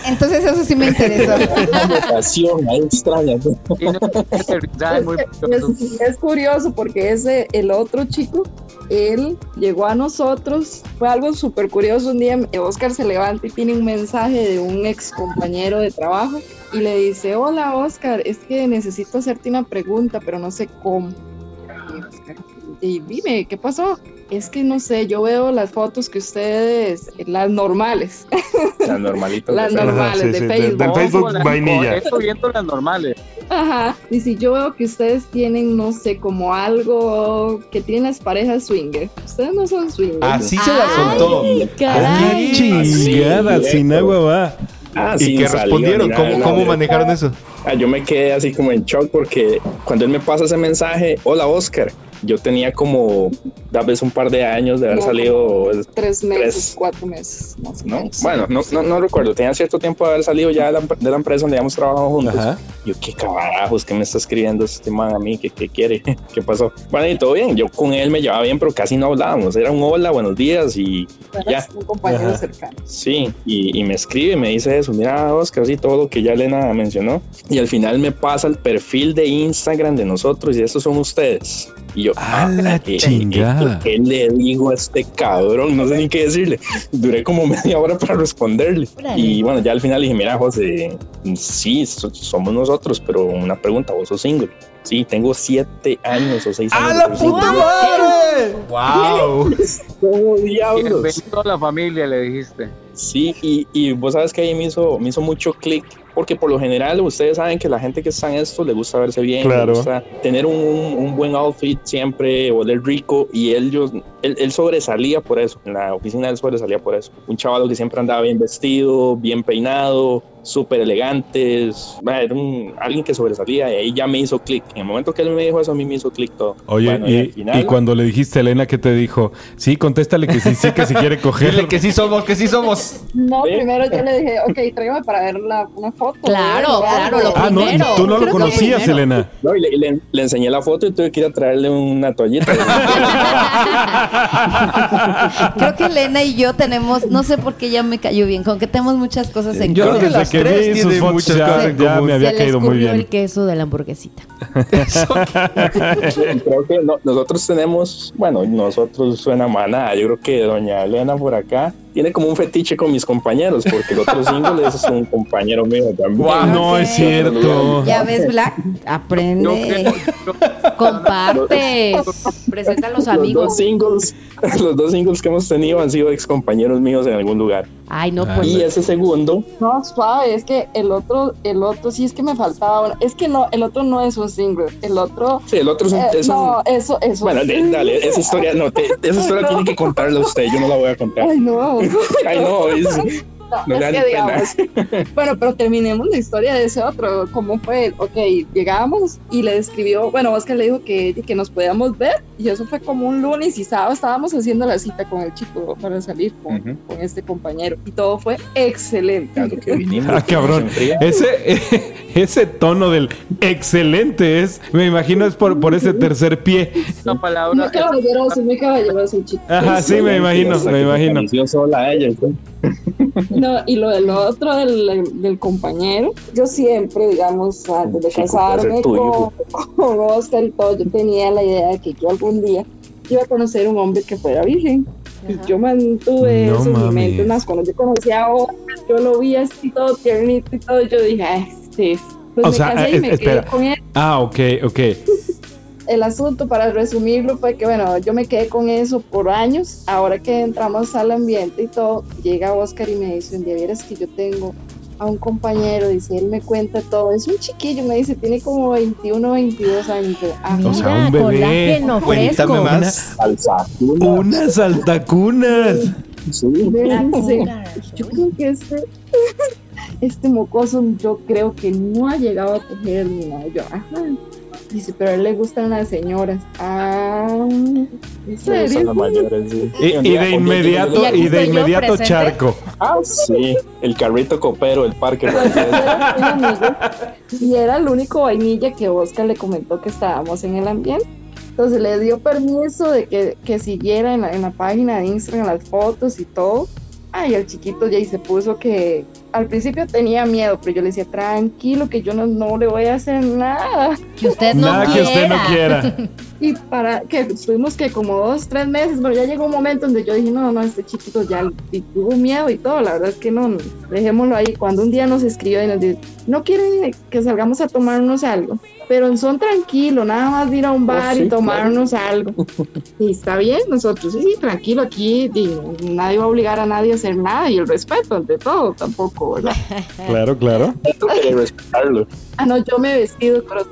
Entonces eso sí me interesó. Una mutación ahí extraña. Y no- es muy Es, es curioso porque ese, el otro chico, él llegó a nosotros, fue algo súper curioso. Un día Oscar se levanta y tiene un mensaje de un ex compañero de trabajo y le dice, hola Oscar, es que necesito hacerte una pregunta, pero no sé cómo. Y Oscar, Y dime, ¿qué pasó? Es que no sé, yo veo las fotos que ustedes, las normales, Las normalitas. las normales sí, de sí, de- Facebook. del Facebook vainilla. Esto viendo las normales. Ajá. Y si yo veo que ustedes tienen, no sé, como algo que tienen las parejas swinger. Ustedes no son swingers. Así se la soltó. Ay, ¿Qué chingada? Sin agua va. Ah, ¿Y sin qué respondieron? nada, ¿Cómo, no, cómo yo- manejaron eso? Ah, yo me quedé así como en shock porque cuando él me pasa ese mensaje, hola Oscar, yo tenía como tal vez un par de años de haber No, salido, Tres meses, Tres. cuatro meses, más o ¿no? menos. Bueno, no, no, no recuerdo, tenía cierto tiempo de haber salido ya de la, de la empresa donde habíamos trabajado juntos. Ajá. Yo, qué carajos, ¿qué me está escribiendo este man a mí? ¿Qué, qué quiere? ¿Qué pasó? Bueno, y todo bien, yo con él me llevaba bien, pero casi no hablábamos. Era un hola, buenos días y ya. Eras un compañero Ajá. cercano. Sí, y, y me escribe, me dice eso, mira Oscar, sí, todo lo que ya Elena mencionó. Y al final me pasa el perfil de Instagram de nosotros y estos son ustedes. Y yo, ¡A la ¿qué- chingada! ¿Qué le digo a este cabrón? No sé ni qué decirle. Duré como media hora para responderle. Y bueno, ya al final dije, mira José, sí, so- somos nosotros, pero una pregunta, vos sos single. Sí, tengo siete años o seis años. ¡A la puta madre! ¡Wow! ¿Cómo diablos? Bienvenido a la familia, le dijiste. Sí, y, y vos sabes que ahí me hizo, me hizo mucho clic, porque por lo general ustedes saben que la gente que está en esto le gusta verse bien, Claro. le gusta tener un, un buen outfit siempre, oler rico, y él, yo, él, él sobresalía por eso, en la oficina él sobresalía por eso. Un chaval que siempre andaba bien vestido, bien peinado, súper elegantes, era un, alguien que sobresalía, y ahí ya me hizo clic. En el momento que él me dijo eso, a mí me hizo clic todo. Oye, Bueno, y, al final- y cuando le dijiste a Elena, ¿qué te dijo? Sí, contéstale que sí, sí, que si quiere coger. Dile que sí somos, que sí somos. No, primero yo le dije, ok, tráigame para ver la, una foto. Claro, ¿no? claro, lo Ah, no, primero. tú no lo conocías. Elena. No, y le, le- le enseñé la foto y tuve que ir a traerle una toallita. Creo que Elena y yo tenemos, no sé por qué ya me cayó bien, con que tenemos muchas cosas en Yo Creo que común. Las que tres vi sus tienen fotos muchas ya, cosas en ya común. me había Se caído muy bien. el queso de la hamburguesita. creo que no- nosotros tenemos, bueno, nosotros suena manada. Yo creo que doña Elena por acá tiene como un fetiche con mis compañeros, porque el otro single es un compañero mío también. Guau, No es cierto. Ya ves, Black, Yo aprende. Comparte. Presenta a los Los dos amigos. singles, los dos singles que hemos tenido han sido ex compañeros míos en algún lugar. Ay, no, pues. Y ese segundo, No, suave, es que el otro, el otro sí es que me faltaba. una- Es que no, el otro no es un single. El otro. sí, el otro es un. eh, es un- no, eso, eso. bueno, dale, esa historia, no, te- esa historia tiene que contarla usted, yo no la voy a contar. Ay, no. Ay, no, es- No, No es que digamos. Bueno, pero terminemos la historia de ese otro. ¿Cómo fue? Ok, llegamos y le escribió, bueno, Oscar le dijo que, que nos podíamos ver y eso fue como un lunes y sábado estábamos haciendo la cita con el chico para salir con, Ujú. con este compañero y todo fue excelente. lo que vinimos, Ah, cabrón. Ese, ese tono del excelente es, me imagino es por, por ese tercer pie. Una Muy palabra. caballeroso, muy caballeroso el chico. Ajá, sí, me imagino, me imagino. sola a ella. ¿sí? No, y lo del otro del, del compañero, yo siempre, digamos, antes de casarme con, con Oscar y todo, yo tenía la idea de que yo algún día iba a conocer un hombre que fuera virgen. Y yo mantuve No eso en mi mames. mente. Más cuando yo conocí a Oscar, yo lo vi así todo tiernito y todo, yo dije, ah, este es". Pues O me sea, casé y es- me espera. quedé con él. Ah, ok, ok. El asunto, para resumirlo, fue que, bueno, yo me quedé con eso por años. Ahora que entramos al ambiente y todo, llega Oscar y me dice, un día vieras que yo tengo a un compañero, dice, él me cuenta todo. Es un chiquillo, me dice, tiene como 21, 22 años. Ah, O sea, un bebé. colágeno fresco. Cuéntame más. Unas altacunas. Sí. Yo creo que este, este mocoso, yo creo que no ha llegado a coger ni nada. Yo, ajá. Dice, pero a él le gustan las señoras. Ah, ¿en serio? mayores, sí. Y, de inmediato, Y de inmediato charco. Ah, sí, el carrito copero, el parque. Amigo. y era el único vainilla que Oscar le comentó que estábamos en el ambiente. Entonces le dio permiso de que, que siguiera en la, en la página de Instagram las fotos y todo. Ay, el chiquito ya y se puso que al principio tenía miedo, pero yo le decía, tranquilo, que yo no, no le voy a hacer nada. Que usted no Nada que quiera. usted no quiera. Y para que estuvimos que como dos, tres meses, pero ya llegó un momento donde yo dije, no, no, este chiquito ya y tuvo miedo y todo, la verdad es que no, no, dejémoslo ahí. Cuando un día nos escribió y nos dice, no quieren que salgamos a tomarnos algo, pero en son tranquilo, nada más de ir a un bar sí, y tomarnos algo. Y está bien, nosotros, sí, sí, tranquilo, aquí nadie va a obligar a nadie a hacer nada y el respeto ante todo tampoco, ¿verdad? Claro, claro. Tengo que respetarlo. Ah, no, yo me he vestido, pero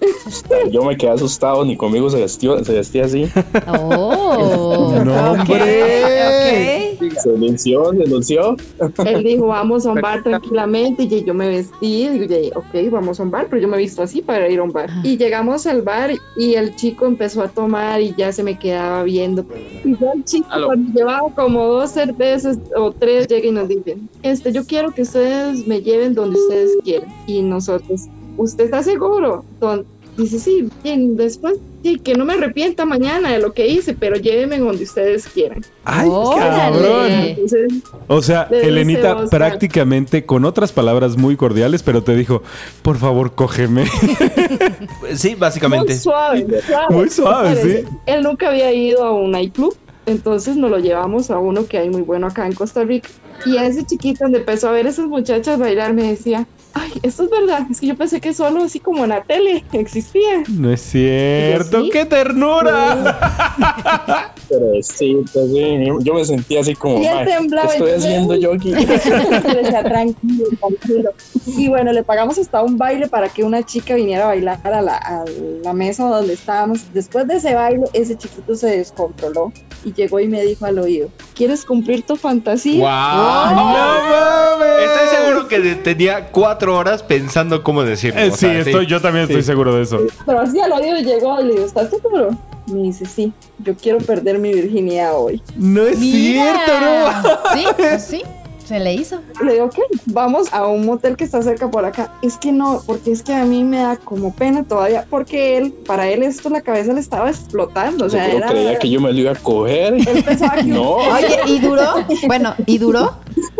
Yo me quedé asustado, ni conmigo se vestió, se vestía así. Oh. No, hombre. Se denunció, denunció. Él dijo, vamos a un bar tranquilamente. Y yo me vestí. Y yo, ok, vamos a un bar, pero yo me he visto así para ir a un bar. Y llegamos al bar y el chico empezó a tomar y ya se me quedaba viendo. Y ya el chico, cuando llevaba como dos cervezas o tres, llega y nos dice, este, yo quiero que ustedes me lleven donde ustedes quieran. Y nosotros, ¿usted está seguro? Don- Dice, sí, bien, después, sí, que no me arrepienta mañana de lo que hice, pero llévenme donde ustedes quieran. Ay, cabrón. Entonces, O sea, Le dice Elenita Oscar. prácticamente con otras palabras muy cordiales, pero te dijo, por favor, cógeme. Sí, básicamente. Muy suave, muy suave. Muy suave, sí. Él nunca había ido a un nightclub, entonces nos lo llevamos a uno que hay muy bueno acá en Costa Rica. Y a ese chiquito donde empezó a ver a esas muchachas bailar me decía, ay, esto es verdad, es que yo pensé que solo así como en la tele existía. No es cierto, Sí. qué ternura. Pero sí, pues, sí, yo me sentía así como, Y él "Mae, ¿qué temblaba, estoy entonces, haciendo yo aquí? Tranquilo, tranquilo. Y bueno, le pagamos hasta un baile para que una chica viniera a bailar a la, a la mesa donde estábamos. Después de ese baile, ese chiquito se descontroló y llegó y me dijo al oído, ¿quieres cumplir tu fantasía? ¡Wow! ¡No mames! Estoy seguro que tenía cuatro horas pensando cómo decirlo. Eh, o sí, sea, estoy, yo también estoy seguro de eso. Pero así al oído llegó y le digo, ¿estás seguro? Me dice, sí, yo quiero perder mi virginidad hoy. No es cierto, no. Sí, pues sí. Se le hizo. Le digo, ok, vamos a un motel que está cerca por acá. Es que no, porque es que a mí me da como pena todavía, porque él, para él esto la cabeza le estaba explotando. O sea, Yo era... creía que yo me lo iba a coger. Él pensaba que... No. Oye, ¿y duró? Bueno, ¿y duró?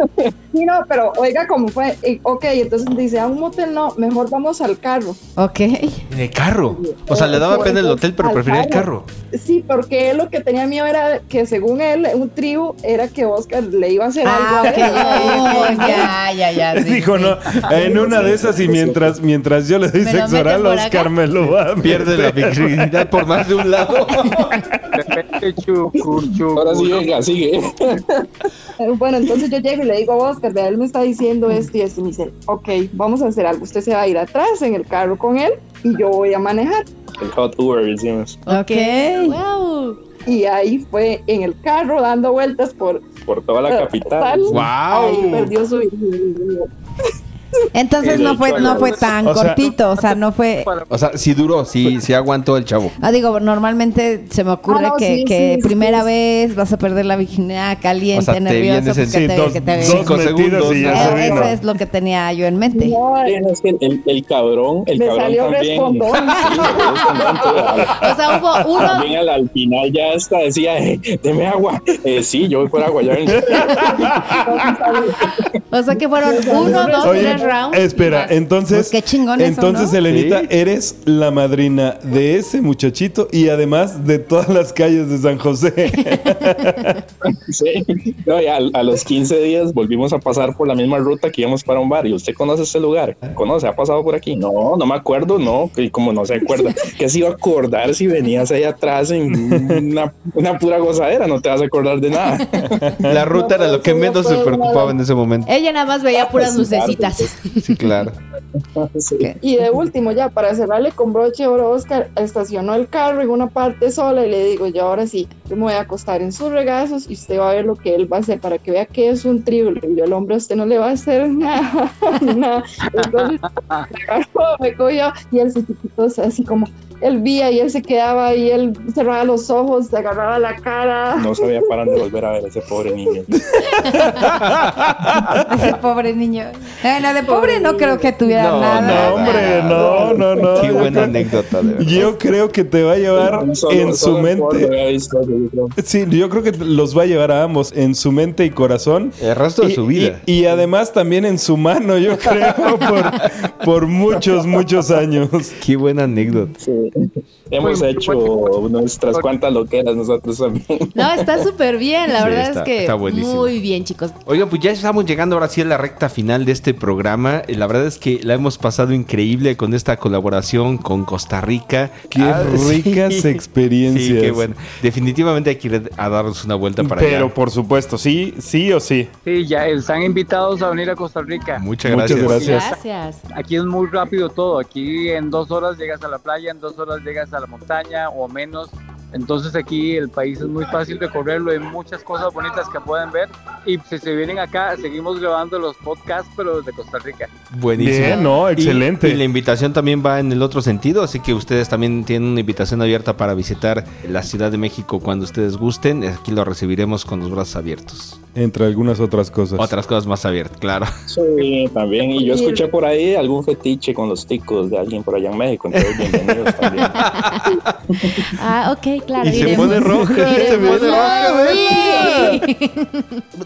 Sí, no, pero oiga cómo fue. Y, ok, entonces dice, a un motel no, mejor vamos al carro. Ok. En el carro. O sea, le daba pena el hotel, pero prefería el carro. Sí, porque él lo que tenía miedo era que según él, un trío, era que Oscar le iba a hacer Ah, algo. ok. a él. Oh, ya, ya, ya. sí, Dijo, sí. no, en una de esas y mientras, mientras yo le doy ¿Me lo sexo oral, por Oscar me lo va a Pierde la virginidad por más de un lado. Repete, chucur, chucur. Ahora sí, venga, sigue. Eh, Bueno, entonces yo llego y le digo a Oscar, vea, él me está diciendo esto y esto. Y me dice, ok, vamos a hacer algo. Usted se va a ir atrás en el carro con él y yo voy a manejar. El hot Uber, decimos, Ok. Wow. Y ahí fue en el carro dando vueltas por por toda la capital. tal. Wow. Ahí perdió su virginidad. Entonces no fue, no fue tan O sea- cortito, o sea, no fue... O sea, sí duró, sí, sí aguantó el chavo. Ah, digo, normalmente se me ocurre Ah, no, que, sí, que sí, primera sí. vez vas a perder la virginidad caliente, O sea, te nervioso, vienes pues, te- dos, que te- dos Cinco segundos, y ya ¿no? se Eh, vino. Eso es lo que tenía yo en mente. No, Sí, no, es que el, el cabrón, el me cabrón salió también. respondón. Sí, respondón, O sea, hubo uno. También al, al final ya hasta decía, eh, deme agua. Eh, sí, yo voy por agua. Ya. O sea que fueron uno, dos, Oye, tres espera, entonces, Pues qué chingón eso, entonces ¿no? Elenita, Sí. eres la madrina de ese muchachito y además de todas las calles de San José. Sí. No, y a, a los 15 días volvimos a pasar por la misma ruta que íbamos para un bar. ¿Y usted conoce este lugar? ¿Conoce? ¿Ha pasado por aquí? No, no me acuerdo, no. Y como no se acuerda, ¿qué se iba a acordar si venías ahí atrás en una, una pura gozadera? No te vas a acordar de nada. La ruta era lo que menos se preocupaba en ese momento. Ella nada más veía puras lucecitas. Sí, claro. Sí. Y de último, ya para cerrarle con broche de oro, Oscar estacionó el carro en una parte sola y le digo, yo ahora sí, yo me voy a acostar en sus regazos y usted va a ver lo que él va a hacer para que vea que es un trío. Le digo, yo, el hombre a usted no le va a hacer nada. nada. Entonces, me agarró, me cogió y él se chiquitó así como, él vía y él se quedaba y él cerraba los ojos, se agarraba la cara. No sabía para dónde volver a ver a ese pobre niño. Ese pobre niño. Bueno, de pobre no creo que tuviera No, nada. no, hombre, no, no, no. Qué buena creo- anécdota, de verdad. Yo creo que te va a llevar Solo- en su mente. visto, yo. Sí, yo creo que los va a llevar a ambos en su mente y corazón. El resto de su vida. Y, y además también en su mano, yo creo, por, por muchos, muchos años. Qué buena anécdota. Sí. Hemos Muy- hecho muy- nuestras cuantas loqueras nosotros también. No, está súper bien. La Sí, verdad está- es que está buenísimo. muy bien, chicos. Oigan, pues ya estamos llegando ahora sí a la recta final de este programa. Eh, La verdad es que la hemos pasado increíble con esta colaboración con Costa Rica. Qué Ah, ricas sí. experiencias. Sí, qué bueno. Definitivamente hay que ir a darnos una vuelta para Pero allá. por supuesto, sí, sí o sí. Sí, ya están invitados a venir a Costa Rica. Muchas Muchas gracias. gracias. Gracias. Aquí es muy rápido todo. Aquí en dos horas llegas a la playa, en dos horas llegas a la montaña o menos. Entonces aquí el país es muy fácil recorrerlo, hay muchas cosas bonitas que pueden ver y si se vienen acá seguimos grabando los podcasts pero desde Costa Rica. Buenísimo. Bien, no, Y- excelente. Y, la invitación también va en el otro sentido, así que ustedes también tienen una invitación abierta para visitar la Ciudad de México cuando ustedes gusten. Aquí lo recibiremos con los brazos abiertos. Entre algunas otras cosas. Otras cosas más abiertas, claro. Sí, también. Y yo escuché por ahí algún fetiche con los ticos de alguien por allá en México. Entonces, bienvenidos también. Ah, ok, claro. Y se iremos. pone roja, se pone roja, Sí.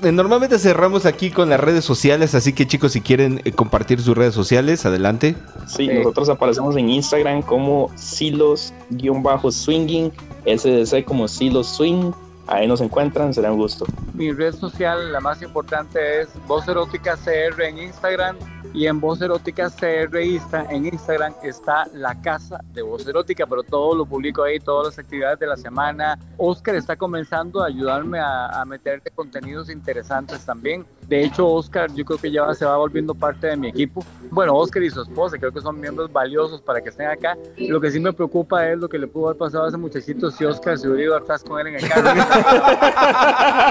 Eh, Normalmente cerramos aquí con las redes sociales, así que chicos, si quieren eh, compartir sus redes sociales, adelante. Sí, nosotros aparecemos en Instagram como silos-swinging, SDC como silos swing. Ahí nos encuentran, será un gusto. Mi red social, la más importante, es Voz Erótica CR en Instagram y en Voz Erótica CR Insta, en Instagram está la casa de Voz Erótica, pero todo lo publico ahí, todas las actividades de la semana. Oscar está comenzando a ayudarme a, a meterle contenidos interesantes también. De hecho, Oscar yo creo que ya se va volviendo parte de mi equipo. Bueno, Oscar y su esposa creo que son miembros valiosos para que estén acá. Lo que sí me preocupa es lo que le pudo haber pasado a ese muchachito si Oscar se hubiera ido atrás con él en el carro.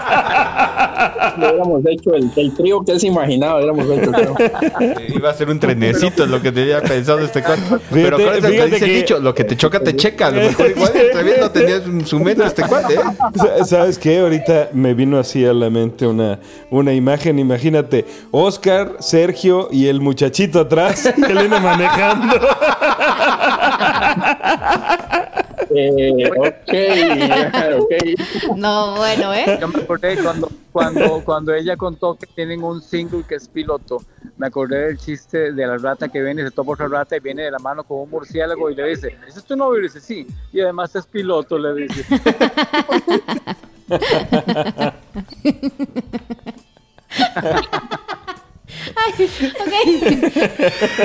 Lo hubiéramos hecho el, el trío que él se imaginaba, hubiéramos hecho. creo. Iba a ser un trenecito, es lo que tenía pensado este cuate. Pero Fíjate- fíjate dice el que- dicho, lo que te choca te checa. A lo mejor igual todavía no tenía en su mente este cuate. ¿eh? Sa- ¿Sabes qué? Ahorita me vino así a la mente una, una imagen. Imagínate, Oscar, Sergio y el muchachito atrás, Elena manejando. Eh, ok, ok. No, bueno, ¿eh? Yo me acordé cuando, cuando, cuando ella contó que tienen un single que es piloto. Me acordé del chiste de la rata que viene se topa otra rata y viene de la mano con un murciélago y le dice, ¿ese es tu novio? Y le dice, sí. Y además es piloto, le dice.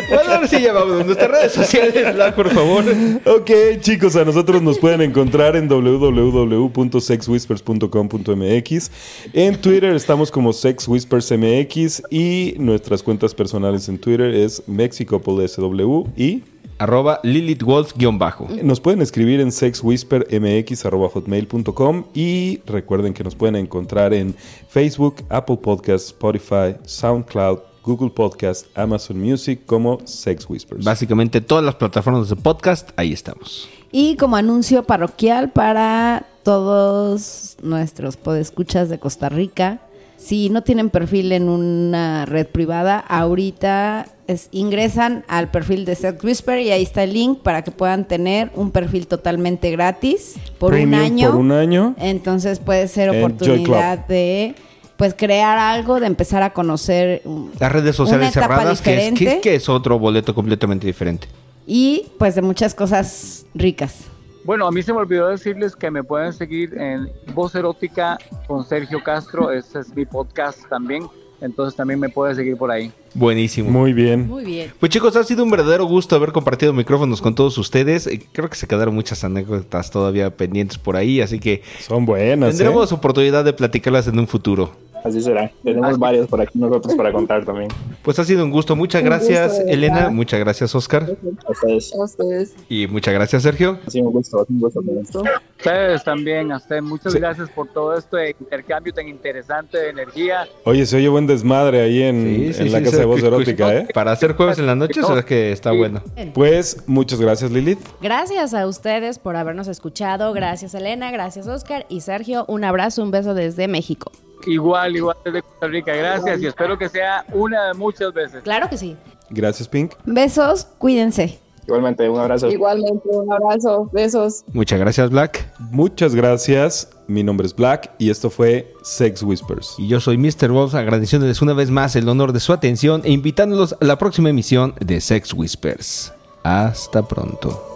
Bueno, ahora sí ya vamos. Nuestras redes sociales, por favor. Ok, chicos, a nosotros nos pueden encontrar en www.sexwhispers.com.mx. En Twitter estamos como SexWhispersMX y nuestras cuentas personales en Twitter es MexicoPolSW y Arroba Lilith Wolf-bajo. nos pueden escribir en sexwhispermx.hotmail.com y recuerden que nos pueden encontrar en Facebook, Apple Podcasts, Spotify, SoundCloud, Google Podcast, Amazon Music como Sex Whispers. Básicamente todas las plataformas de podcast, ahí estamos. Y como anuncio parroquial para todos nuestros podescuchas de Costa Rica, si no tienen perfil en una red privada, ahorita es- ingresan al perfil de Sex Whisper y ahí está el link para que puedan tener un perfil totalmente gratis por Premium un año. Por un año. Entonces puede ser oportunidad de pues crear algo, de empezar a conocer Las redes una sociales etapa cerradas, que es, que es otro boleto completamente diferente. y pues de muchas cosas ricas. Bueno, a mí se me olvidó decirles que me pueden seguir en Voz Erótica con Sergio Castro. Ese es mi podcast también. Entonces también me pueden seguir por ahí. Buenísimo. Muy bien. Muy bien. Pues chicos, ha sido un verdadero gusto haber compartido micrófonos con todos ustedes. Eh, Creo que se quedaron muchas anécdotas todavía pendientes por ahí, así que Son buenas. tendremos ¿eh? oportunidad de platicarlas en un futuro. Así será. Tenemos varios por aquí nosotros para contar también. Pues ha sido un gusto. Muchas Un gracias, gusto, Elena. Muchas gracias, Oscar. A ustedes. A ustedes. Y muchas gracias, Sergio. Ha sido un gusto, un gusto. un gusto. Ustedes también, a ustedes muchas Sí. gracias por todo este intercambio tan interesante de energía. Oye, se oye buen desmadre ahí en, Sí, sí, en la sí, casa de voz erótica, ¿eh? Para hacer jueves en la noche, sabes que está Sí. bueno. Pues muchas gracias, Lilith. Gracias a ustedes por habernos escuchado. Gracias, Elena. Gracias, Oscar. Y Sergio, un abrazo, un beso desde México. Igual, igual desde Costa Rica. Gracias y espero que sea una de muchas veces. Claro que sí. Gracias, Pink. Besos, cuídense. Igualmente, un abrazo. Igualmente, un abrazo, besos. Muchas gracias, Black. Muchas gracias. Mi nombre es Black y esto fue Sex Whispers. Y yo soy Mr. Wolf, agradeciéndoles una vez más el honor de su atención e invitándolos a la próxima emisión de Sex Whispers. Hasta pronto.